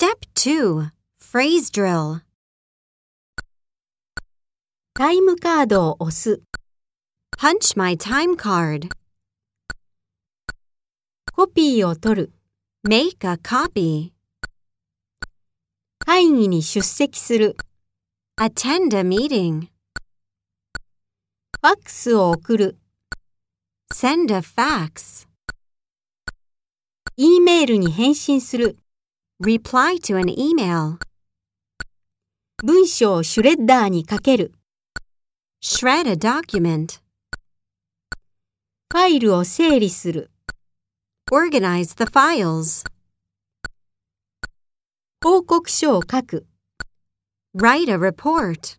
Step 2 Phrase Drill タイムカードを押す。Punch my time card. コピーを取る。Make a copy. 会議に出席する。Attend a meeting. ファックスを送る。Send a fax. E メールに返信する。Reply to an email. 文章をシュレッダーにかける。 Shred a document. ファイルを整理する。 Organize the files. 報告書を書く。 Write a report.